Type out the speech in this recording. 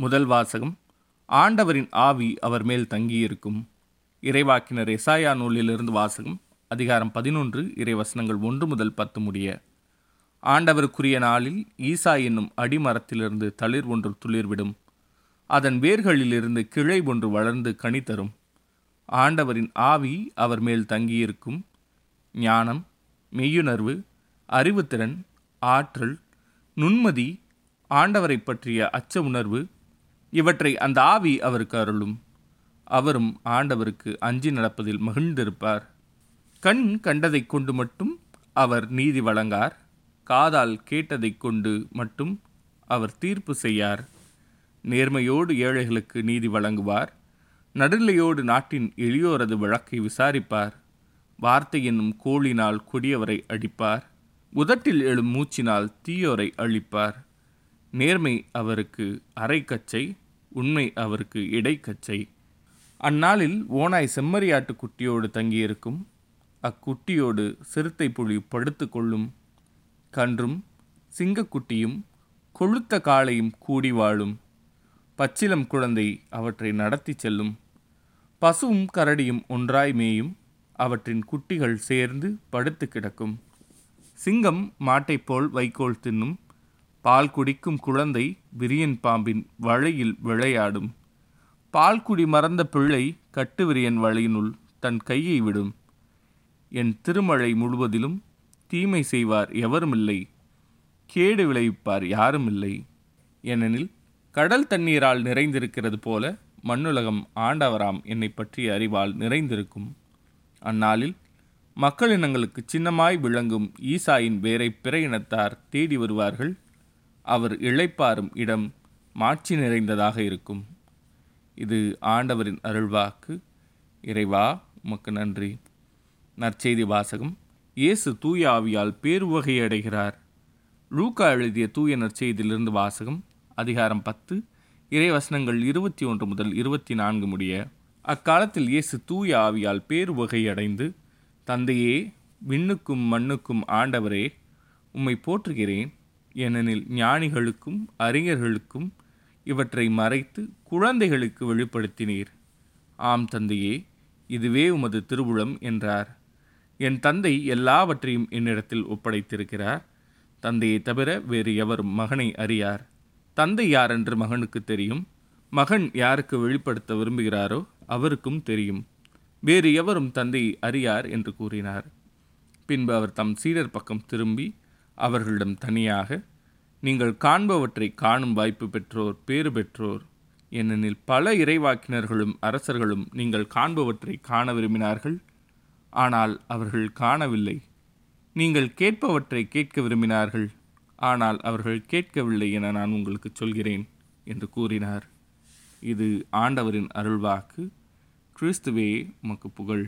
முதல் வாசகம் ஆண்டவரின் ஆவி அவர் மேல் தங்கியிருக்கும். இறைவாக்கினர் எசாயா நூலிலிருந்து வாசகம் அதிகாரம் பதினொன்று இறைவசனங்கள் ஒன்று முதல் பத்து முடிய. ஆண்டவருக்குரிய நாளில் ஈசா என்னும் அடிமரத்திலிருந்து தளிர் ஒன்று துளிர்விடும். அதன் வேர்களிலிருந்து கிளை ஒன்று வளர்ந்து கனி தரும். ஆண்டவரின் ஆவி அவர் மேல் தங்கியிருக்கும். ஞானம் மெய்யுணர்வு அறிவுத்திறன் ஆற்றல் நுண்மதி ஆண்டவரை பற்றிய அச்ச உணர்வு இவற்றை அந்த ஆவி அவருக்கு அருளும். அவரும் ஆண்டவருக்கு அஞ்சி நடப்பதில் மகிழ்ந்திருப்பார். கண் கண்டதைக் கொண்டு மட்டும் அவர் நீதி வழங்கார். காதால் கேட்டதைக் கொண்டு மட்டும் அவர் தீர்ப்பு செய்யார். நேர்மையோடு ஏழைகளுக்கு நீதி வழங்குவார். நடுநிலையோடு நாட்டின் எளியோரது வழக்கை விசாரிப்பார். வார்த்தை என்னும் கோளினால் கொடியவரை அடிப்பார். உதட்டில் எழும் மூச்சினால் தீயோரை அழிப்பார். நேர்மை அவருக்கு அரைக்கச்சை உண்மை அவருக்கு இடைக்கச்சை. அந்நாளில் ஓனாய் செம்மறியாட்டு குட்டியோடு தங்கியிருக்கும். அக்குட்டியோடு சிறுத்தை புலி படுத்து கொள்ளும். கன்றும் சிங்கக்குட்டியும் கொழுத்த காளையும் கூடி வாழும். பச்சிலம் குழந்தை அவற்றை நடத்தி செல்லும். பசுவும் கரடியும் ஒன்றாய் மேயும். அவற்றின் குட்டிகள் சேர்ந்து படுத்து கிடக்கும். சிங்கம் மாட்டைப் போல் வைக்கோல் தின்னும். பால் குடிக்கும் குழந்தை விரியன் பாம்பின் வழியில் விளையாடும். பால் குடி மறந்த பிள்ளை கட்டுவிரியன் வலையினுள் தன் கையை விடும். என் திருமழை முழுவதிலும் தீமை செய்வார் எவருமில்லை. கேடு விளைவிப்பார் யாருமில்லை. ஏனெனில் கடல் தண்ணீரால் நிறைந்திருக்கிறது போல மண்ணுலகம் ஆண்டவராம் என்னை பற்றிய அறிவால் நிறைந்திருக்கும். அந்நாளில் மக்களினங்களுக்கு சின்னமாய் விளங்கும் ஈசாயின் வேரை பிற இனத்தார் தேடி வருவார்கள். அவர் இழைப்பாரும் இடம் மாட்சி நிறைந்ததாக இருக்கும். இது ஆண்டவரின் அருள்வாக்கு. இறைவா உமக்கு நன்றி. நற்செய்தி வாசகம். இயேசு தூய ஆவியால் பேருவகை அடைகிறார். லூக்கா எழுதிய தூய நற்செய்தியிலிருந்து வாசகம் அதிகாரம் பத்து இறைவசனங்கள் இருபத்தி ஒன்று முதல் இருபத்தி நான்கு முடிய அக்காலத்தில் இயேசு தூய ஆவியால் பேருவகை அடைந்து தந்தையே விண்ணுக்கும் மண்ணுக்கும் ஆண்டவரே உம்மை போற்றுகிறேன். ஏனெனில் ஞானிகளுக்கும் அறிஞர்களுக்கும் இவற்றை மறைத்து குழந்தைகளுக்கு வெளிப்படுத்தினீர். ஆம் தந்தையே இதுவே உமது திருவுளம் என்றார். என் தந்தை எல்லாவற்றையும் என்னிடத்தில் ஒப்படைத்திருக்கிறார். தந்தையை தவிர வேறு எவரும் மகனை அறியார். தந்தை யார் என்று மகனுக்கு தெரியும்? மகன் யாருக்கு வெளிப்படுத்த விரும்புகிறாரோ அவருக்கும் தெரியும். வேறு எவரும் தந்தையை அறியார் என்று கூறினார். பின்பு அவர் தம் சீடர் பக்கம் திரும்பி அவர்களிடம் தனியாக நீங்கள் காண்பவற்றை காணும் வாய்ப்பு பெற்றோர் பேறு பெற்றோர். ஏனெனில் பல இறைவாக்கினர்களும் அரசர்களும் நீங்கள் காண்பவற்றை காண விரும்பினார்கள். ஆனால் அவர்கள் காணவில்லை. நீங்கள் கேட்பவற்றை கேட்க விரும்பினார்கள். ஆனால் அவர்கள் கேட்கவில்லை என நான் உங்களுக்கு சொல்கிறேன் என்று கூறினார். இது ஆண்டவரின் அருள்வாக்கு. கிறிஸ்துவே உமக்கு புகழ்.